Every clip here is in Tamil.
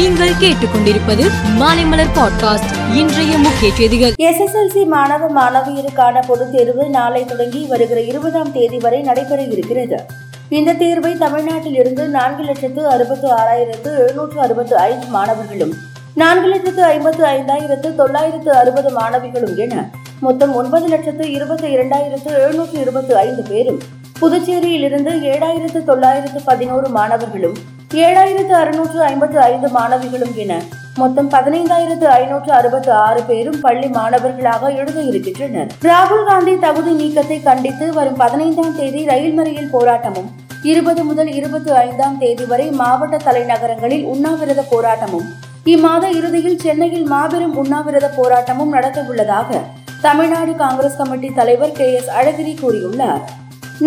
நீங்கள் கேட்டுக்கொண்டிருப்பது மாலைமலர் பாட்காஸ்ட். இன்றைய முக்கிய செய்திகள். எஸ்எஸ்எல்சி மாணவ மாணவியருக்கான பொதுத் தேர்வு நாளை தொடங்கி வருகிற இருபதாம் தேதி வரை நடைபெற இருக்கிறது. இந்த தேர்வை தமிழ்நாட்டில் இருந்து நான்கு லட்சத்து அறுபத்து ஆறாயிரத்து எழுநூற்று அறுபத்து ஐந்து மாணவர்களும் நான்கு லட்சத்து ஐம்பத்து ஐந்தாயிரத்து தொள்ளாயிரத்து அறுபது மாணவிகளும் என மொத்தம் ஒன்பது லட்சத்து இருபத்தி இரண்டாயிரத்து எழுநூற்று இருபத்து ஐந்து பேரும் புதுச்சேரியிலிருந்து ஏழாயிரத்து தொள்ளாயிரத்து பதினோரு மாணவர்களும் ஏழாயிரத்து அறுநூற்று ஐம்பத்து ஐந்து மாணவிகளும் என மொத்தம் பதினைந்தாயிரத்து ஐநூற்று அறுபத்து ஆறு பேரும் பள்ளி மாணவர்களாக எழுத இருக்கின்றனர் ராகுல் காந்தி தகுதி நீக்கத்தை கண்டித்து வரும் பதினைந்தாம் தேதி ரயில் மறியல் போராட்டமும் இருபது முதல் இருபத்தி ஐந்தாம் தேதி வரை மாவட்ட தலைநகரங்களில் உண்ணாவிரத போராட்டமும் இம்மாத இறுதியில் சென்னையில் மாபெரும் உண்ணாவிரத போராட்டமும் நடத்த உள்ளதாக தமிழ்நாடு காங்கிரஸ் கமிட்டி தலைவர் கே எஸ் அழகிரி கூறியுள்ளார்.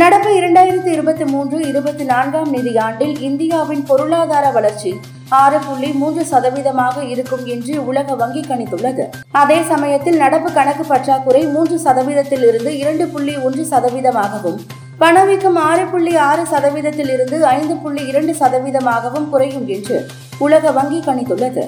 நடப்பு இரண்டாயிரத்தி இருபத்தி மூன்று இருபத்தி நான்காம் நிதியாண்டில் இந்தியாவின் பொருளாதார வளர்ச்சி ஆறு புள்ளி மூன்று சதவீதமாக இருக்கும் என்று உலக வங்கி கணித்துள்ளது. அதே சமயத்தில் நடப்பு கணக்கு பற்றாக்குறை மூன்று சதவீதத்தில் இருந்து இரண்டு புள்ளி ஒன்று சதவீதமாகவும் பணவீக்கம் ஆறு புள்ளி ஆறு சதவீதத்தில் இருந்து ஐந்து புள்ளி இரண்டு சதவீதமாகவும் குறையும் என்று உலக வங்கி கணித்துள்ளது.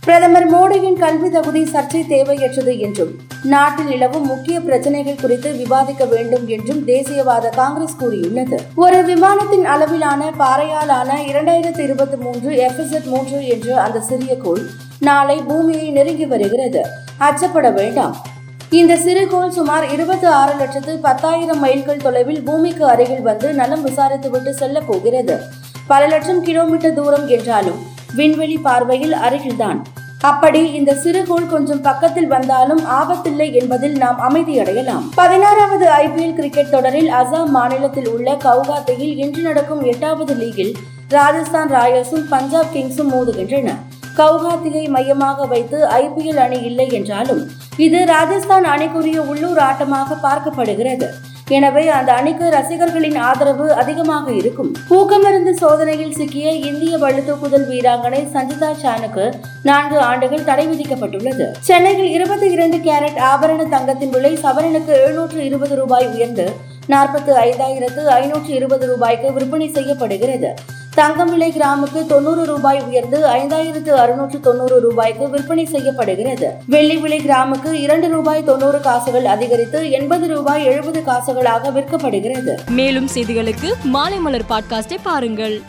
பிரதமர் மோடியின் கல்வி தகுதி சர்ச்சை தேவையற்றது என்றும் நாட்டில் நிலவும் முக்கிய பிரச்சனைகள் குறித்து விவாதிக்க வேண்டும் என்றும் தேசியவாத காங்கிரஸ் கூறியுள்ளது. ஒரு விமானத்தின் அளவிலான பாறையாலான இரண்டாயிரத்தி இருபத்தி மூன்று எஃப்எஸ்எட் மூன்று என்று அந்த சிறிய கோள் நாளை பூமியை நெருங்கி வருகிறது. அச்சப்பட வேண்டாம். இந்த சிறுகோள் சுமார் இருபத்தி ஆறு லட்சத்து பத்தாயிரம் மைல்கள் தொலைவில் பூமிக்கு அருகில் வந்து நலம் விசாரித்துவிட்டு செல்ல போகிறது. பல லட்சம் கிலோமீட்டர் தூரம் என்றாலும் விண்வெளி பார்வையில் அருகில்தான். அப்படி இந்த சிறுகோள் கொஞ்சம் பக்கத்தில் வந்தாலும் ஆபத்தில்லை என்பதில் நாம் அமைதியடையலாம். பதினாறாவது ஐபிஎல் கிரிக்கெட் தொடரில் அசாம் மாநிலத்தில் உள்ள கவுகாத்தியில் இன்று நடக்கும் எட்டாவது லீகில் ராஜஸ்தான் ராயல்ஸும் பஞ்சாப் கிங்ஸும் மோதுகின்றன. கவுகாத்தியை மையமாக வைத்து ஐபிஎல் அணி இல்லை என்றாலும் இது ராஜஸ்தான் அணிக்குரிய உள்ளூர் ஆட்டமாக பார்க்கப்படுகிறது. எனவே அந்த அணிக்கு ரசிகர்களின் ஆதரவு அதிகமாக இருக்கும். ஊக்கமருந்து சோதனையில் சிக்கிய இந்திய பளுதூக்குதல் வீராங்கனை சஞ்சிதா சானுக்கு நான்கு ஆண்டுகள் தடை விதிக்கப்பட்டுள்ளது. சென்னையில் இருபத்தி இரண்டு கேரட் ஆபரண தங்கத்தின் விலை சவரனுக்கு எழுநூற்று இருபது ரூபாய் உயர்ந்து நாற்பத்தி ஐந்தாயிரத்து ஐநூற்று இருபது ரூபாய்க்கு விற்பனை செய்யப்படுகிறது. தங்கம் விலை கிராமுக்கு தொண்ணூறு ரூபாய் உயர்ந்து ஐந்தாயிரத்து அறுநூற்று தொண்ணூறு ரூபாய்க்கு விற்பனை செய்யப்படுகிறது. வெள்ளி விலை கிராமுக்கு இரண்டு ரூபாய் தொண்ணூறு காசுகள் அதிகரித்து எண்பது ரூபாய் எழுபது காசுகளாக விற்கப்படுகிறது. மேலும் செய்திகளுக்கு மாலை மலர் பாட்காஸ்டை பாருங்கள்.